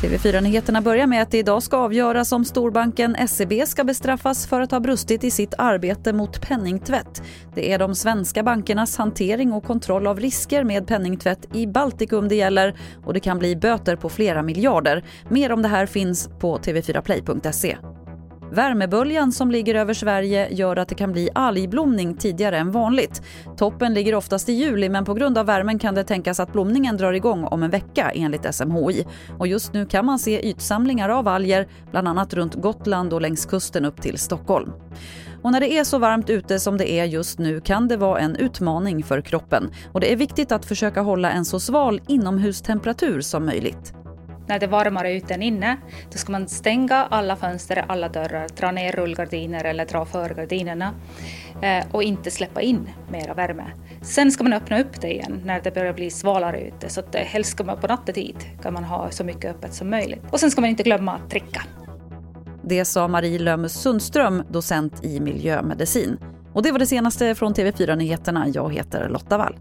TV4-nyheterna börjar med att det idag ska avgöras om storbanken SEB ska bestraffas för att ha brustit i sitt arbete mot penningtvätt. Det är de svenska bankernas hantering och kontroll av risker med penningtvätt i Baltikum det gäller och det kan bli böter på flera miljarder. Mer om det här finns på tv4play.se. Värmeböljan som ligger över Sverige gör att det kan bli algblomning tidigare än vanligt. Toppen ligger oftast i juli men på grund av värmen kan det tänkas att blomningen drar igång om en vecka enligt SMHI. Och just nu kan man se ytsamlingar av alger bland annat runt Gotland och längs kusten upp till Stockholm. Och när det är så varmt ute som det är just nu kan det vara en utmaning för kroppen. Och det är viktigt att försöka hålla en så sval inomhustemperatur som möjligt när det är varmare ute än inne, då ska man stänga alla fönster, alla dörrar, dra ner rullgardiner eller dra för gardinerna eh, och inte släppa in mera värme. Sen ska man öppna upp det igen när det börjar bli svalare ute, så att eh, helst ska man på nattetid kan man ha så mycket öppet som möjligt. Och sen ska man inte glömma att dricka. Det sa Marie Lömmes Sundström, docent i miljömedicin. Och det var det senaste från TV4 Nyheterna. Jag heter Lotta Wall.